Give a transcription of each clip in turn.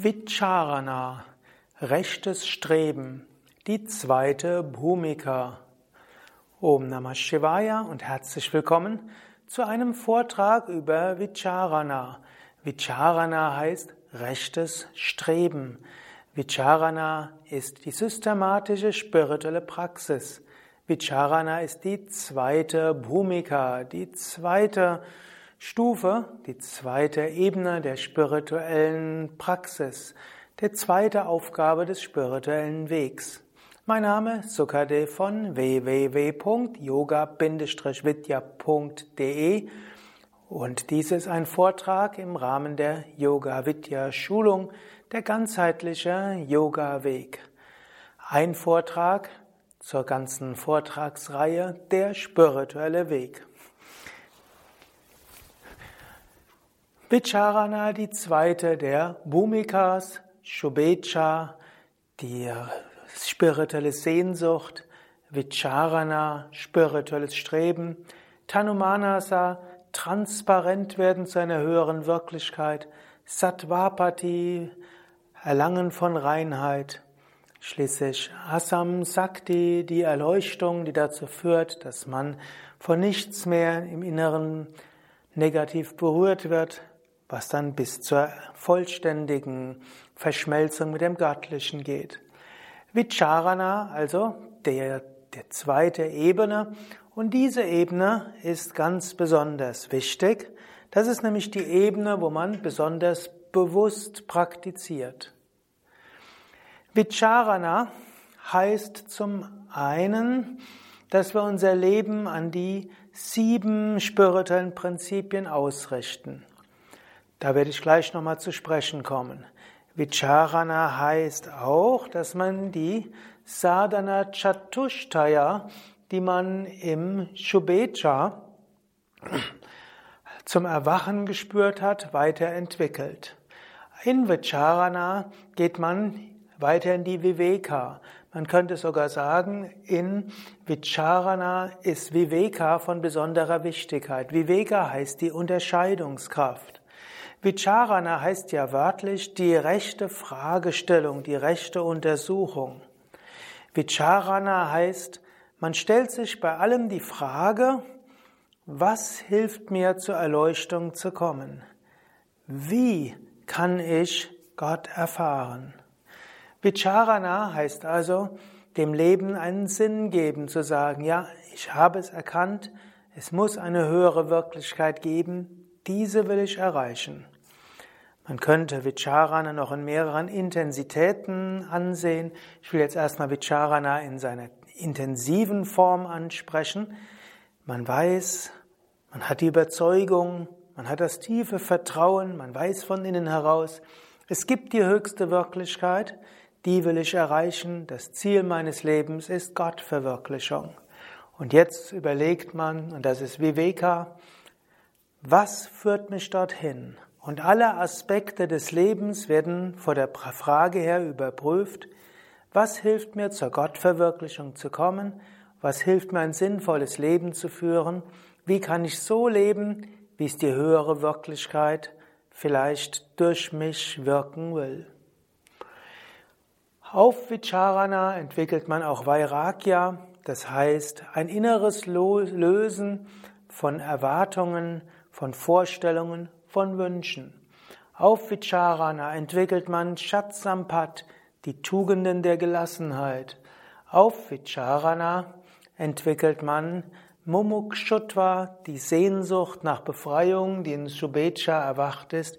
Vicharana, rechtes Streben, die zweite Bhumika. Om Namah Shivaya und herzlich willkommen zu einem Vortrag über Vicharana. Vicharana heißt rechtes Streben. Vicharana ist die systematische spirituelle Praxis. Vicharana ist die zweite Bhumika, die zweite Stufe, die zweite Ebene der spirituellen Praxis, der zweite Aufgabe des spirituellen Wegs. Mein Name ist Sukadev von www.yoga-vidya.de und dies ist ein Vortrag im Rahmen der Yoga Vidya Schulung, der ganzheitliche Yoga Weg. Ein Vortrag zur ganzen Vortragsreihe Der spirituelle Weg. Vicharana, die zweite der Bhumikas, Shubecha, die spirituelle Sehnsucht, Vicharana, spirituelles Streben, Tanumanasa, transparent werden zu einer höheren Wirklichkeit, Sattvapati, Erlangen von Reinheit, schließlich Asam Sakti, die Erleuchtung, die dazu führt, dass man von nichts mehr im Inneren negativ berührt wird, was dann bis zur vollständigen Verschmelzung mit dem Göttlichen geht. Vicharana, also der, der zweite Ebene. Und diese Ebene ist ganz besonders wichtig. Das ist nämlich die Ebene, wo man besonders bewusst praktiziert. Vicharana heißt zum einen, dass wir unser Leben an die sieben spirituellen Prinzipien ausrichten. Da werde ich gleich nochmal zu sprechen kommen. Vicharana heißt auch, dass man die Sadhana Chatushtaya, die man im Shubecha zum Erwachen gespürt hat, weiterentwickelt. In Vicharana geht man weiter in die Viveka. Man könnte sogar sagen, in Vicharana ist Viveka von besonderer Wichtigkeit. Viveka heißt die Unterscheidungskraft. Vicharana heißt ja wörtlich die rechte Fragestellung, die rechte Untersuchung. Vicharana heißt, man stellt sich bei allem die Frage, was hilft mir zur Erleuchtung zu kommen? Wie kann ich Gott erfahren? Vicharana heißt also, dem Leben einen Sinn geben, zu sagen, ja, ich habe es erkannt, es muss eine höhere Wirklichkeit geben, diese will ich erreichen. Man könnte Vicharana noch in mehreren Intensitäten ansehen. Ich will jetzt erstmal Vicharana in seiner intensiven Form ansprechen. Man weiß, man hat die Überzeugung, man hat das tiefe Vertrauen, man weiß von innen heraus, es gibt die höchste Wirklichkeit, die will ich erreichen. Das Ziel meines Lebens ist Gottverwirklichung. Und jetzt überlegt man, und das ist Viveka, was führt mich dorthin? Und alle Aspekte des Lebens werden vor der Frage her überprüft, was hilft mir zur Gottverwirklichung zu kommen? Was hilft mir ein sinnvolles Leben zu führen? Wie kann ich so leben, wie es die höhere Wirklichkeit vielleicht durch mich wirken will? Auf Vicharana entwickelt man auch Vairagya, das heißt ein inneres Lösen von Erwartungen, von Vorstellungen, von Wünschen. Auf Vicharana entwickelt man Shatsampat, die Tugenden der Gelassenheit. Auf Vicharana entwickelt man Mumukshutva, die Sehnsucht nach Befreiung, die in Subecha erwacht ist,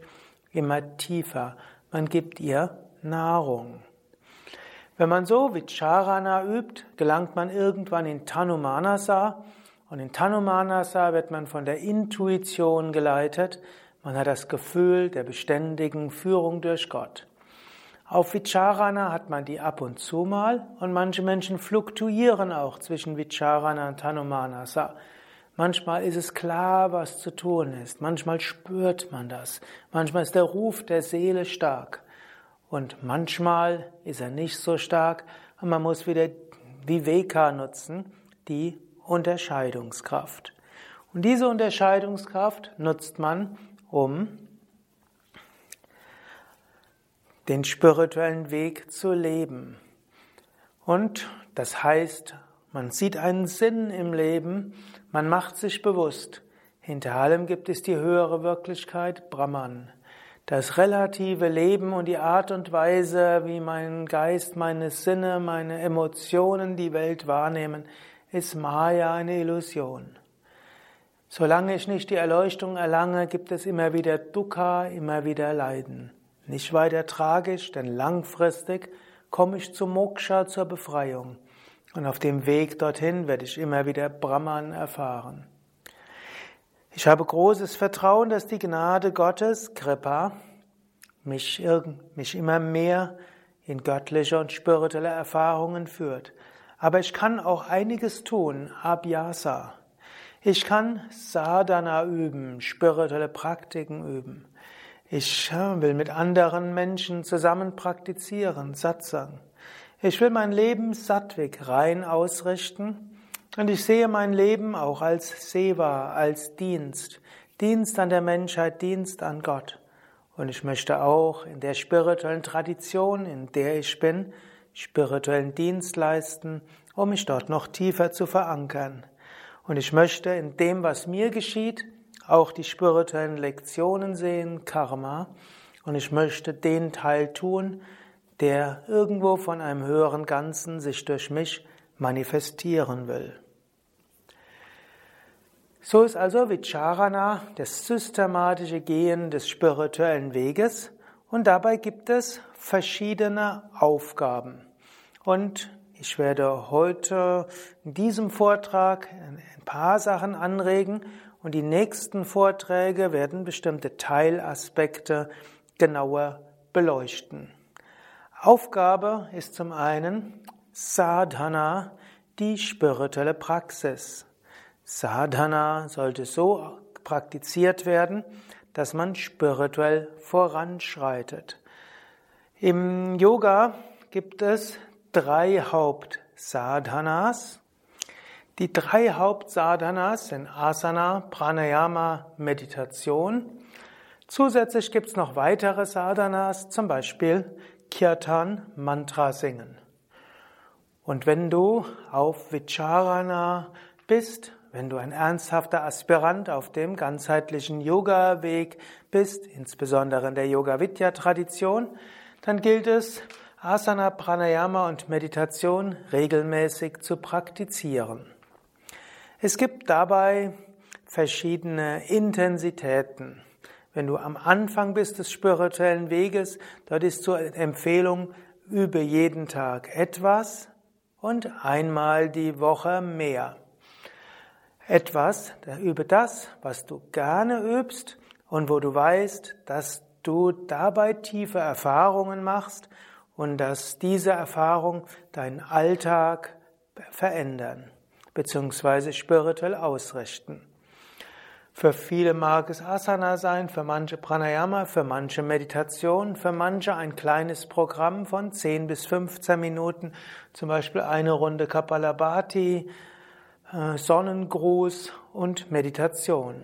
immer tiefer. Man gibt ihr Nahrung. Wenn man so Vicharana übt, gelangt man irgendwann in Tanumanasa, und in Tanumanasa wird man von der Intuition geleitet. Man hat das Gefühl der beständigen Führung durch Gott. Auf Vicharana hat man die ab und zu mal und manche Menschen fluktuieren auch zwischen Vicharana und Tanumanasa. Manchmal ist es klar, was zu tun ist. Manchmal spürt man das. Manchmal ist der Ruf der Seele stark. Und manchmal ist er nicht so stark und man muss wieder Viveka nutzen, die Unterscheidungskraft. Und diese Unterscheidungskraft nutzt man, um den spirituellen Weg zu leben. Und das heißt, man sieht einen Sinn im Leben, man macht sich bewusst, hinter allem gibt es die höhere Wirklichkeit, Brahman. Das relative Leben und die Art und Weise, wie mein Geist, meine Sinne, meine Emotionen die Welt wahrnehmen, ist Maya eine Illusion. Solange ich nicht die Erleuchtung erlange, gibt es immer wieder Dukkha, immer wieder Leiden. Nicht weiter tragisch, denn langfristig komme ich zum Moksha, zur Befreiung. Und auf dem Weg dorthin werde ich immer wieder Brahman erfahren. Ich habe großes Vertrauen, dass die Gnade Gottes, Kripa, mich, mich immer mehr in göttliche und spirituelle Erfahrungen führt. Aber ich kann auch einiges tun, Abhyasa. Ich kann Sadhana üben, spirituelle Praktiken üben. Ich will mit anderen Menschen zusammen praktizieren, Satsang. Ich will mein Leben sattwig rein ausrichten und ich sehe mein Leben auch als Seva, als Dienst. Dienst an der Menschheit, Dienst an Gott. Und ich möchte auch in der spirituellen Tradition, in der ich bin, spirituellen Dienst leisten, um mich dort noch tiefer zu verankern. Und ich möchte in dem, was mir geschieht, auch die spirituellen Lektionen sehen, Karma. Und ich möchte den Teil tun, der irgendwo von einem höheren Ganzen sich durch mich manifestieren will. So ist also Vicharana das systematische Gehen des spirituellen Weges und dabei gibt es verschiedene Aufgaben. Und ich werde heute in diesem Vortrag ein paar Sachen anregen und die nächsten Vorträge werden bestimmte Teilaspekte genauer beleuchten. Aufgabe ist zum einen Sadhana, die spirituelle Praxis. Sadhana sollte so praktiziert werden, dass man spirituell voranschreitet. Im Yoga gibt es drei Hauptsadhanas. Die drei Hauptsadhanas sind Asana, Pranayama, Meditation. Zusätzlich gibt es noch weitere Sadhanas, zum Beispiel Kirtan, Mantra singen. Und wenn du auf Vicharana bist, wenn du ein ernsthafter Aspirant auf dem ganzheitlichen Yoga-Weg bist, insbesondere in der Yoga-Vidya-Tradition, dann gilt es, Asana, Pranayama und Meditation regelmäßig zu praktizieren. Es gibt dabei verschiedene Intensitäten. Wenn du am Anfang bist des spirituellen Weges, dort ist zur Empfehlung, übe jeden Tag etwas und einmal die Woche mehr. Etwas, übe das, was du gerne übst und wo du weißt, dass du dabei tiefe Erfahrungen machst und dass diese Erfahrung deinen Alltag verändern bzw. spirituell ausrichten. Für viele mag es Asana sein, für manche Pranayama, für manche Meditation, für manche ein kleines Programm von 10 bis 15 Minuten, zum Beispiel eine Runde Kapalabhati, äh, Sonnengruß und Meditation.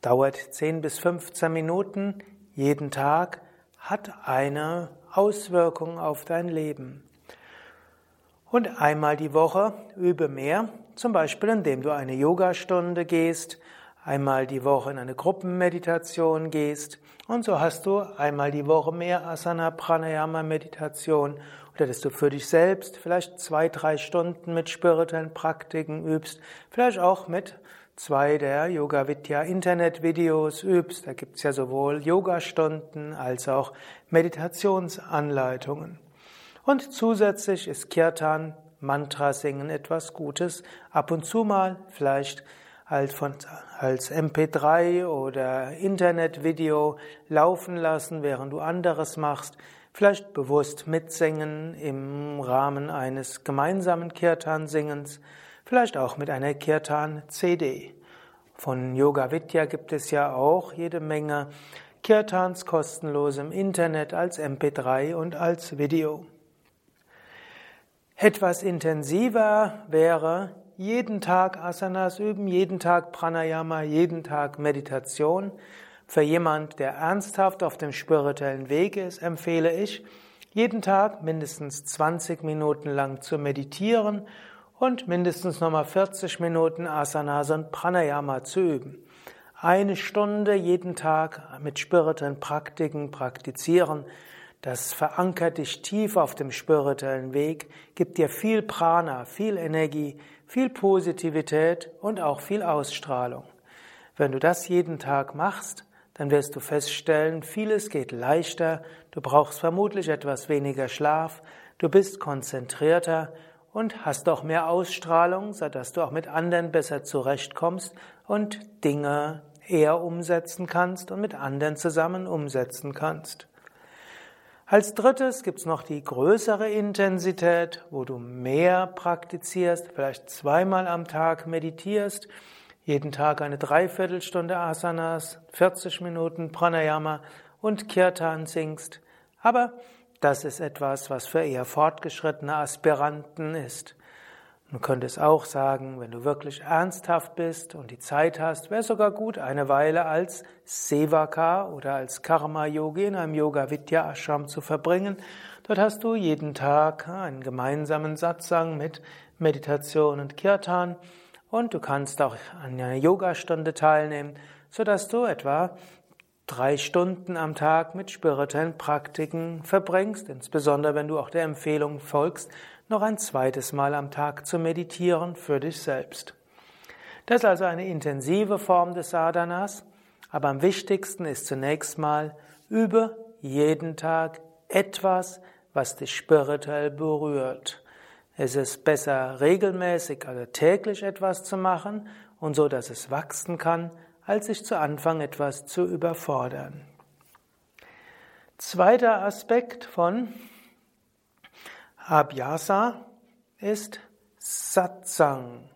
Dauert 10 bis 15 Minuten jeden Tag, hat eine Auswirkung auf dein Leben. Und einmal die Woche übe mehr, zum Beispiel indem du eine Yogastunde gehst, einmal die Woche in eine Gruppenmeditation gehst und so hast du einmal die Woche mehr Asana Pranayama Meditation oder dass du für dich selbst vielleicht zwei, drei Stunden mit spirituellen Praktiken übst, vielleicht auch mit zwei der Yoga Vidya Internetvideos übst. Da gibt's ja sowohl Yogastunden als auch Meditationsanleitungen. Und zusätzlich ist Kirtan, Mantra singen etwas Gutes. Ab und zu mal, vielleicht halt von, als MP3 oder Internetvideo laufen lassen, während du anderes machst. Vielleicht bewusst mitsingen im Rahmen eines gemeinsamen Kirtan-Singens vielleicht auch mit einer Kirtan-CD. Von Yoga Vidya gibt es ja auch jede Menge Kirtans kostenlos im Internet als MP3 und als Video. Etwas intensiver wäre jeden Tag Asanas üben, jeden Tag Pranayama, jeden Tag Meditation, Für jemand, der ernsthaft auf dem spirituellen Weg ist, empfehle ich, jeden Tag mindestens 20 Minuten lang zu meditieren und mindestens nochmal 40 Minuten Asanas und Pranayama zu üben. Eine Stunde jeden Tag mit spirituellen Praktiken praktizieren, das verankert dich tief auf dem spirituellen Weg, gibt dir viel Prana, viel Energie, viel Positivität und auch viel Ausstrahlung. Wenn du das jeden Tag machst, dann wirst du feststellen, vieles geht leichter, du brauchst vermutlich etwas weniger Schlaf, du bist konzentrierter und hast auch mehr Ausstrahlung, sodass du auch mit anderen besser zurechtkommst und Dinge eher umsetzen kannst und mit anderen zusammen umsetzen kannst. Als drittes gibt's noch die größere Intensität, wo du mehr praktizierst, vielleicht zweimal am Tag meditierst, jeden Tag eine Dreiviertelstunde Asanas, 40 Minuten Pranayama und Kirtan singst. Aber das ist etwas, was für eher fortgeschrittene Aspiranten ist. Man könnte es auch sagen, wenn du wirklich ernsthaft bist und die Zeit hast, wäre sogar gut, eine Weile als Sevaka oder als Karma-Yogi in einem Yoga-Vidya-Ashram zu verbringen. Dort hast du jeden Tag einen gemeinsamen Satsang mit Meditation und Kirtan und du kannst auch an einer Yogastunde teilnehmen, sodass du etwa drei Stunden am Tag mit spirituellen Praktiken verbringst, insbesondere wenn du auch der Empfehlung folgst, noch ein zweites Mal am Tag zu meditieren für dich selbst. Das ist also eine intensive Form des Sadhanas, aber am wichtigsten ist zunächst mal, übe jeden Tag etwas, was dich spirituell berührt. Es ist besser, regelmäßig, also täglich etwas zu machen und so, dass es wachsen kann, als sich zu Anfang etwas zu überfordern. Zweiter Aspekt von Abhyasa ist Satsang.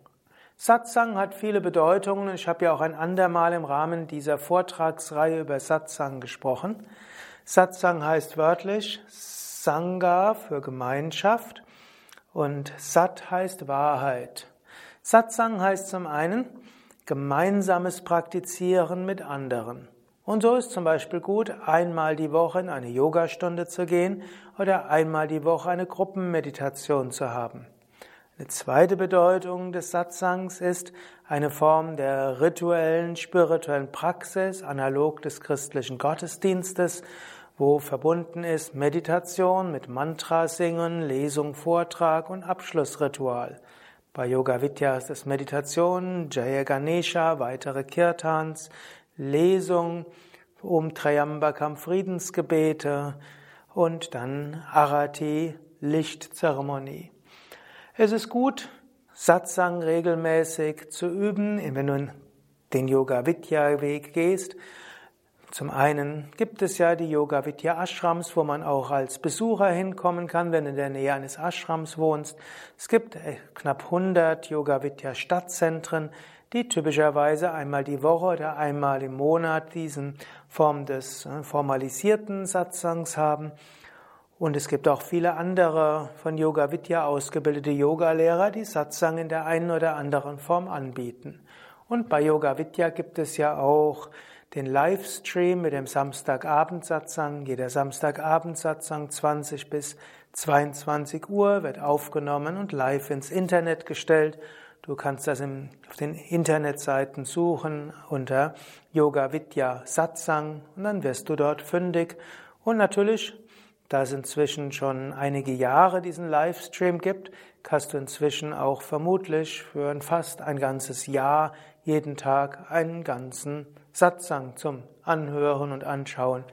Satsang hat viele Bedeutungen. Ich habe ja auch ein andermal im Rahmen dieser Vortragsreihe über Satsang gesprochen. Satsang heißt wörtlich Sangha für Gemeinschaft und Sat heißt Wahrheit. Satsang heißt zum einen gemeinsames Praktizieren mit anderen. Und so ist zum Beispiel gut, einmal die Woche in eine Yogastunde zu gehen oder einmal die Woche eine Gruppenmeditation zu haben. Eine zweite Bedeutung des Satsangs ist eine Form der rituellen, spirituellen Praxis, analog des christlichen Gottesdienstes, wo verbunden ist Meditation mit Mantra singen, Lesung, Vortrag und Abschlussritual. Bei Yoga Vidya ist es Meditation, Jaya Ganesha, weitere Kirtans, Lesung, um Triambakam Friedensgebete und dann Arati Lichtzeremonie. Es ist gut, Satsang regelmäßig zu üben, wenn du den Yoga Vidya Weg gehst. Zum einen gibt es ja die Yoga Vidya Ashrams, wo man auch als Besucher hinkommen kann, wenn du in der Nähe eines Ashrams wohnst. Es gibt äh, knapp 100 Yoga Vidya Stadtzentren, die typischerweise einmal die Woche oder einmal im Monat diesen Form des äh, formalisierten Satsangs haben. Und es gibt auch viele andere von Yoga Vidya ausgebildete Yogalehrer, die Satsang in der einen oder anderen Form anbieten. Und bei Yoga Vidya gibt es ja auch den Livestream mit dem Samstagabend-Satsang. Jeder Samstagabend-Satsang 20 bis 22 Uhr wird aufgenommen und live ins Internet gestellt. Du kannst das auf den Internetseiten suchen unter Yoga Vidya Satsang und dann wirst du dort fündig. Und natürlich, da es inzwischen schon einige Jahre diesen Livestream gibt, kannst du inzwischen auch vermutlich für fast ein ganzes Jahr jeden Tag einen ganzen Satsang zum Anhören und Anschauen.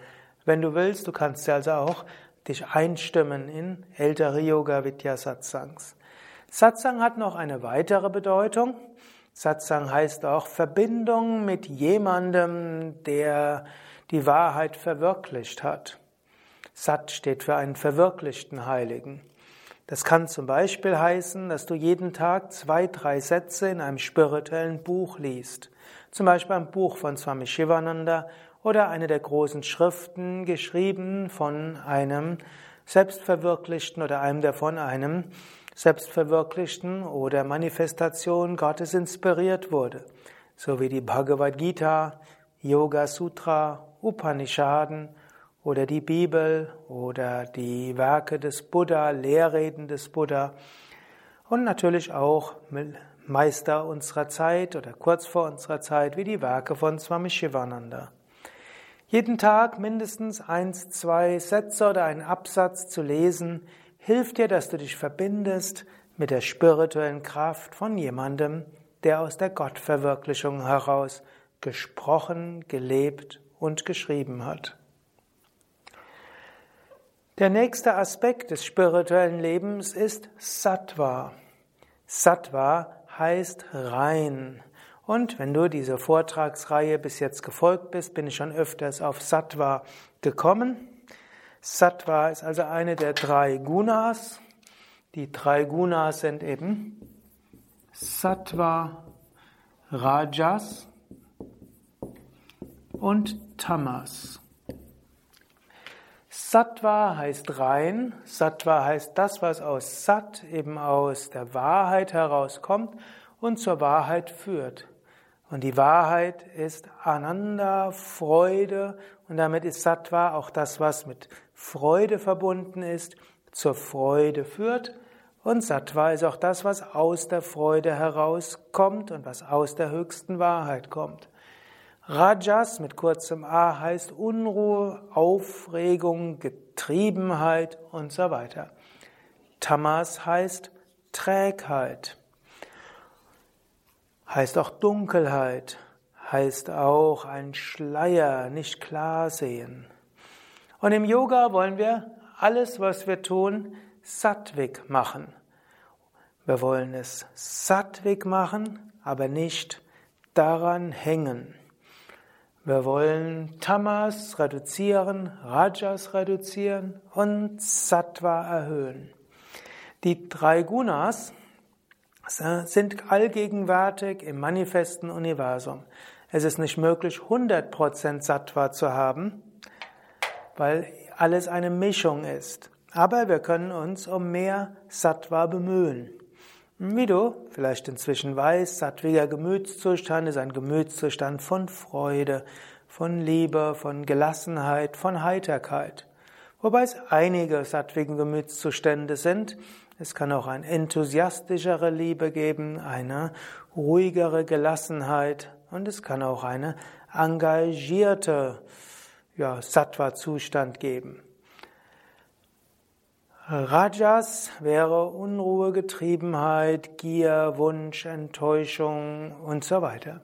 Wenn du willst, du kannst ja also auch dich einstimmen in ältere Yoga Vidya Satsangs. Satsang hat noch eine weitere Bedeutung. Satsang heißt auch Verbindung mit jemandem, der die Wahrheit verwirklicht hat. Sat steht für einen verwirklichten Heiligen. Das kann zum Beispiel heißen, dass du jeden Tag zwei, drei Sätze in einem spirituellen Buch liest. Zum Beispiel ein Buch von Swami Shivananda oder eine der großen Schriften geschrieben von einem Selbstverwirklichten oder einem, der von einem Selbstverwirklichten oder Manifestation Gottes inspiriert wurde, so wie die Bhagavad Gita Yoga Sutra, Upanishaden oder die Bibel oder die Werke des Buddha, Lehrreden des Buddha und natürlich auch Meister unserer Zeit oder kurz vor unserer Zeit wie die Werke von Swami Shivananda. Jeden Tag mindestens eins, zwei Sätze oder einen Absatz zu lesen, hilft dir, dass du dich verbindest mit der spirituellen Kraft von jemandem, der aus der Gottverwirklichung heraus gesprochen, gelebt und geschrieben hat. Der nächste Aspekt des spirituellen Lebens ist Sattva. Sattva heißt rein. Und wenn du diese Vortragsreihe bis jetzt gefolgt bist, bin ich schon öfters auf Sattva gekommen. Sattva ist also eine der drei Gunas. Die drei Gunas sind eben Sattva, Rajas und Tamas. Sattva heißt rein. Sattva heißt das, was aus Sat, eben aus der Wahrheit herauskommt und zur Wahrheit führt. Und die Wahrheit ist Ananda, Freude, und damit ist Sattva auch das, was mit Freude verbunden ist, zur Freude führt. Und Sattva ist auch das, was aus der Freude herauskommt und was aus der höchsten Wahrheit kommt. Rajas mit kurzem A heißt Unruhe, Aufregung, Getriebenheit und so weiter. Tamas heißt Trägheit, heißt auch Dunkelheit, heißt auch ein Schleier, nicht klar sehen. Und im Yoga wollen wir alles, was wir tun, sattwig machen. Wir wollen es sattwig machen, aber nicht daran hängen. Wir wollen Tamas reduzieren, Rajas reduzieren und Sattva erhöhen. Die drei Gunas sind allgegenwärtig im manifesten Universum. Es ist nicht möglich, 100% Sattva zu haben, weil alles eine Mischung ist. Aber wir können uns um mehr Sattva bemühen. Wie du vielleicht inzwischen weißt, sattwiger Gemütszustand ist ein Gemütszustand von Freude, von Liebe, von Gelassenheit, von Heiterkeit. Wobei es einige sattwigen Gemütszustände sind. Es kann auch eine enthusiastischere Liebe geben, eine ruhigere Gelassenheit und es kann auch eine engagierte ja, Sattva-Zustand geben. Rajas wäre Unruhe, Getriebenheit, Gier, Wunsch, Enttäuschung und so weiter.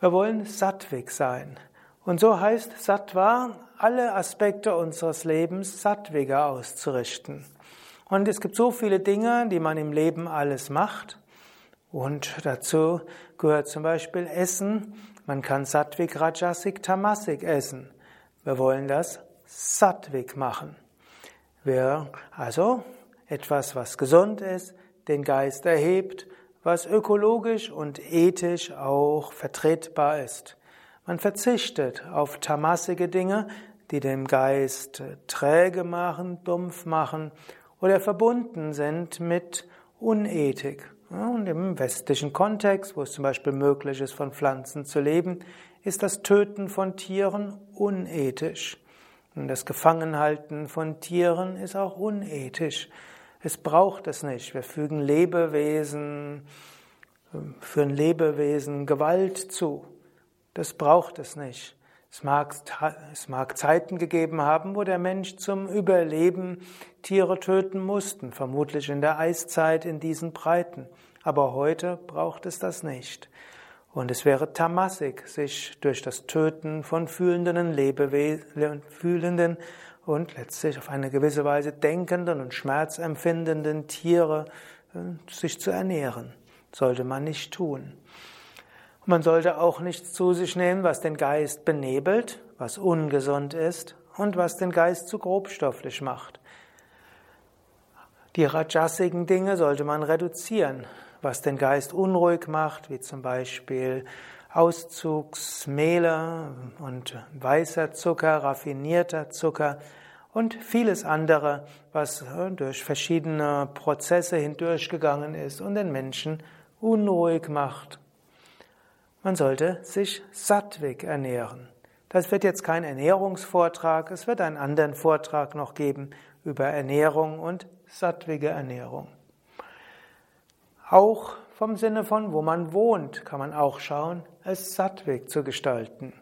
Wir wollen sattwig sein. Und so heißt Sattva, alle Aspekte unseres Lebens sattwiger auszurichten. Und es gibt so viele Dinge, die man im Leben alles macht. Und dazu gehört zum Beispiel Essen. Man kann sattwig, rajasik, tamasik essen. Wir wollen das sattwig machen. Wer also etwas, was gesund ist, den Geist erhebt, was ökologisch und ethisch auch vertretbar ist. Man verzichtet auf tamassige Dinge, die dem Geist träge machen, dumpf machen oder verbunden sind mit Unethik. Und im westlichen Kontext, wo es zum Beispiel möglich ist, von Pflanzen zu leben, ist das Töten von Tieren unethisch. Das Gefangenhalten von Tieren ist auch unethisch. Es braucht es nicht. Wir fügen Lebewesen, führen Lebewesen Gewalt zu. Das braucht es nicht. Es mag, es mag Zeiten gegeben haben, wo der Mensch zum Überleben Tiere töten musste, vermutlich in der Eiszeit in diesen Breiten. Aber heute braucht es das nicht. Und es wäre tamassig, sich durch das Töten von fühlenden Lebewesen, fühlenden und letztlich auf eine gewisse Weise denkenden und schmerzempfindenden Tiere äh, sich zu ernähren. Sollte man nicht tun. Man sollte auch nichts zu sich nehmen, was den Geist benebelt, was ungesund ist und was den Geist zu grobstofflich macht. Die rajasigen Dinge sollte man reduzieren was den Geist unruhig macht, wie zum Beispiel Auszugsmehle und weißer Zucker, raffinierter Zucker und vieles andere, was durch verschiedene Prozesse hindurchgegangen ist und den Menschen unruhig macht. man sollte sich sattwig ernähren. Das wird jetzt kein Ernährungsvortrag, es wird einen anderen Vortrag noch geben über Ernährung und sattwige Ernährung. Auch vom Sinne von, wo man wohnt, kann man auch schauen, es sattwig zu gestalten.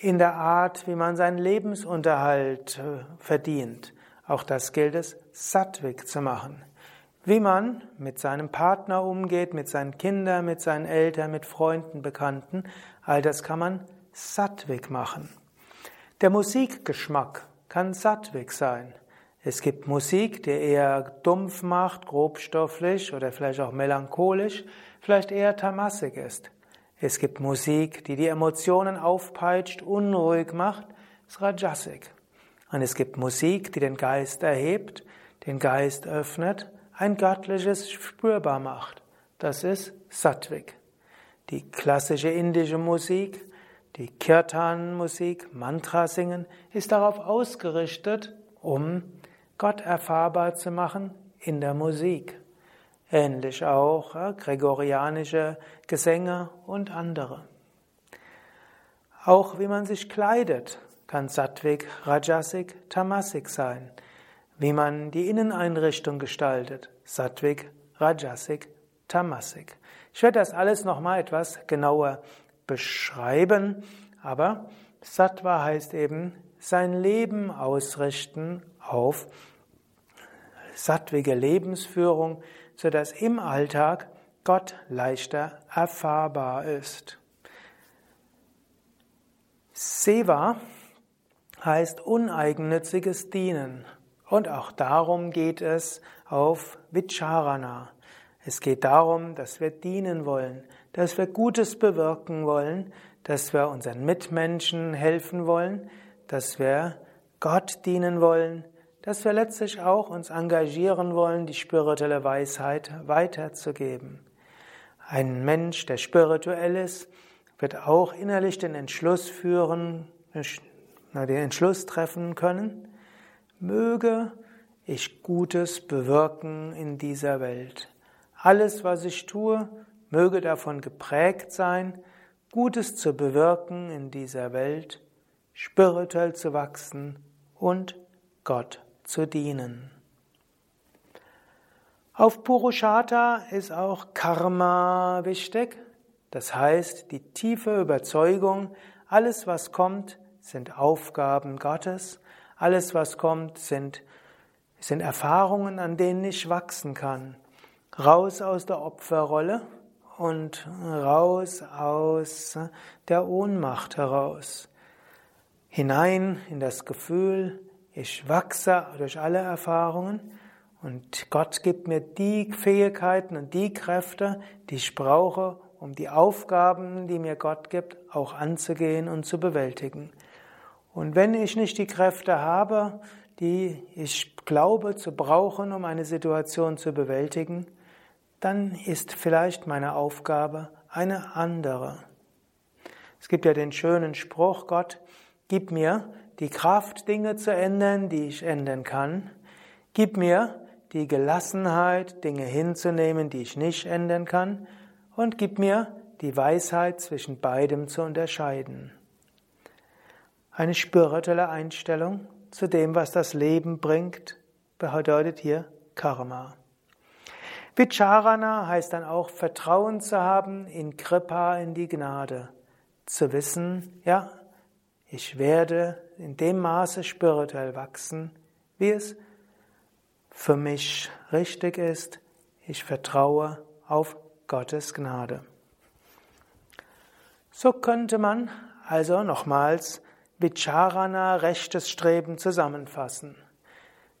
In der Art, wie man seinen Lebensunterhalt äh, verdient. Auch das gilt es, sattwig zu machen. Wie man mit seinem Partner umgeht, mit seinen Kindern, mit seinen Eltern, mit Freunden, Bekannten, all das kann man sattwig machen. Der Musikgeschmack kann sattwig sein. Es gibt Musik, die eher dumpf macht, grobstofflich oder vielleicht auch melancholisch, vielleicht eher tamassig ist. Es gibt Musik, die die Emotionen aufpeitscht, unruhig macht, ist rajasik. Und es gibt Musik, die den Geist erhebt, den Geist öffnet, ein göttliches spürbar macht. Das ist Sattvik. Die klassische indische Musik, die Kirtan-Musik, Mantra singen, ist darauf ausgerichtet, um Gott erfahrbar zu machen in der Musik. Ähnlich auch ja, gregorianische Gesänge und andere. Auch wie man sich kleidet, kann Sattvik, Rajasik, Tamasik sein. Wie man die Inneneinrichtung gestaltet, Sattvik, Rajasik, Tamasik. Ich werde das alles nochmal etwas genauer beschreiben, aber Sattva heißt eben sein Leben ausrichten auf sattwige Lebensführung, sodass im Alltag Gott leichter erfahrbar ist. Seva heißt uneigennütziges Dienen. Und auch darum geht es auf Vicharana. Es geht darum, dass wir dienen wollen, dass wir Gutes bewirken wollen, dass wir unseren Mitmenschen helfen wollen, dass wir Gott dienen wollen, dass wir letztlich auch uns engagieren wollen, die spirituelle Weisheit weiterzugeben. Ein Mensch, der spirituell ist, wird auch innerlich den Entschluss führen, den Entschluss treffen können, möge ich Gutes bewirken in dieser Welt. Alles, was ich tue, möge davon geprägt sein, Gutes zu bewirken in dieser Welt, spirituell zu wachsen und Gott zu dienen. Auf Purushata ist auch Karma wichtig, das heißt die tiefe Überzeugung, alles was kommt, sind Aufgaben Gottes, alles was kommt, sind, sind Erfahrungen, an denen ich wachsen kann. Raus aus der Opferrolle und raus aus der Ohnmacht heraus. Hinein in das Gefühl, ich wachse durch alle Erfahrungen und Gott gibt mir die Fähigkeiten und die Kräfte, die ich brauche, um die Aufgaben, die mir Gott gibt, auch anzugehen und zu bewältigen. Und wenn ich nicht die Kräfte habe, die ich glaube zu brauchen, um eine Situation zu bewältigen, dann ist vielleicht meine Aufgabe eine andere. Es gibt ja den schönen Spruch, Gott, gib mir die Kraft, Dinge zu ändern, die ich ändern kann. Gib mir die Gelassenheit, Dinge hinzunehmen, die ich nicht ändern kann. Und gib mir die Weisheit, zwischen beidem zu unterscheiden. Eine spirituelle Einstellung zu dem, was das Leben bringt, bedeutet hier Karma. Vicharana heißt dann auch Vertrauen zu haben in Kripa, in die Gnade. Zu wissen, ja, ich werde in dem Maße spirituell wachsen, wie es für mich richtig ist. Ich vertraue auf Gottes Gnade. So könnte man also nochmals Vicharana, rechtes Streben zusammenfassen.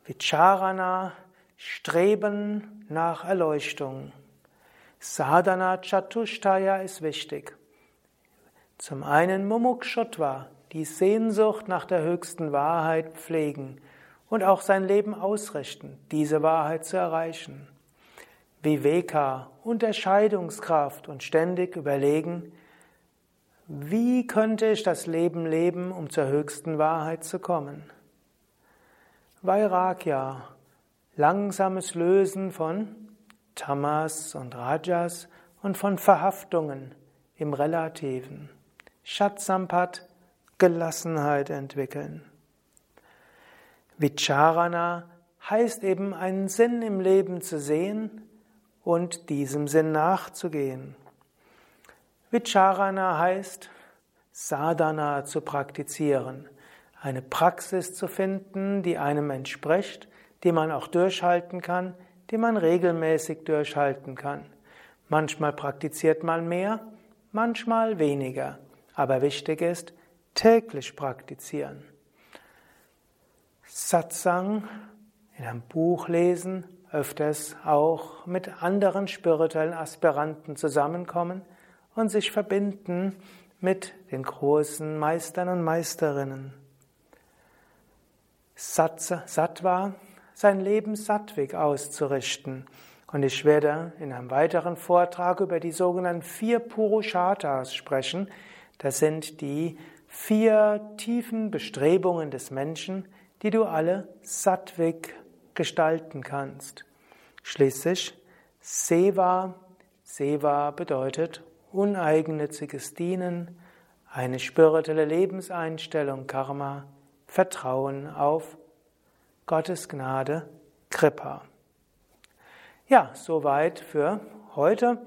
Vicharana, Streben nach Erleuchtung. Sadhana Chatushtaya ist wichtig. Zum einen Mumukshotva, die Sehnsucht nach der höchsten Wahrheit pflegen und auch sein Leben ausrichten, diese Wahrheit zu erreichen. Viveka, Unterscheidungskraft und ständig überlegen, wie könnte ich das Leben leben, um zur höchsten Wahrheit zu kommen? Vairagya, langsames Lösen von Tamas und Rajas und von Verhaftungen im Relativen. Shatsampat, Gelassenheit entwickeln. Vicharana heißt eben einen Sinn im Leben zu sehen und diesem Sinn nachzugehen. Vicharana heißt Sadhana zu praktizieren, eine Praxis zu finden, die einem entspricht, die man auch durchhalten kann, die man regelmäßig durchhalten kann. Manchmal praktiziert man mehr, manchmal weniger, aber wichtig ist, täglich praktizieren. Satsang in einem Buch lesen, öfters auch mit anderen spirituellen Aspiranten zusammenkommen und sich verbinden mit den großen Meistern und Meisterinnen. Sattva, sein Leben sattwig auszurichten. Und ich werde in einem weiteren Vortrag über die sogenannten vier Purusharthas sprechen. Das sind die vier tiefen Bestrebungen des Menschen, die du alle sattwig gestalten kannst. Schließlich Seva. Seva bedeutet uneigennütziges Dienen, eine spirituelle Lebenseinstellung, Karma, Vertrauen auf Gottes Gnade, Kripa. Ja, soweit für heute.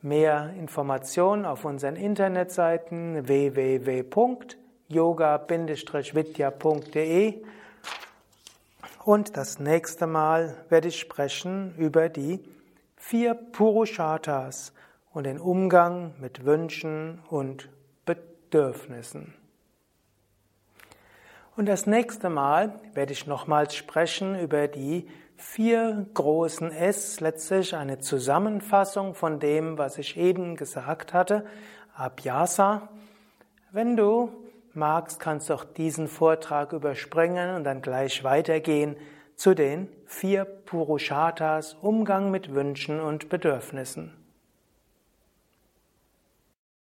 Mehr Informationen auf unseren Internetseiten www.yoga-vidya.de und das nächste Mal werde ich sprechen über die vier Purusharthas und den Umgang mit Wünschen und Bedürfnissen. Und das nächste Mal werde ich nochmals sprechen über die vier großen S, letztlich eine Zusammenfassung von dem, was ich eben gesagt hatte, Abhyasa. Wenn du magst, kannst du auch diesen Vortrag überspringen und dann gleich weitergehen zu den vier Purusharthas, Umgang mit Wünschen und Bedürfnissen.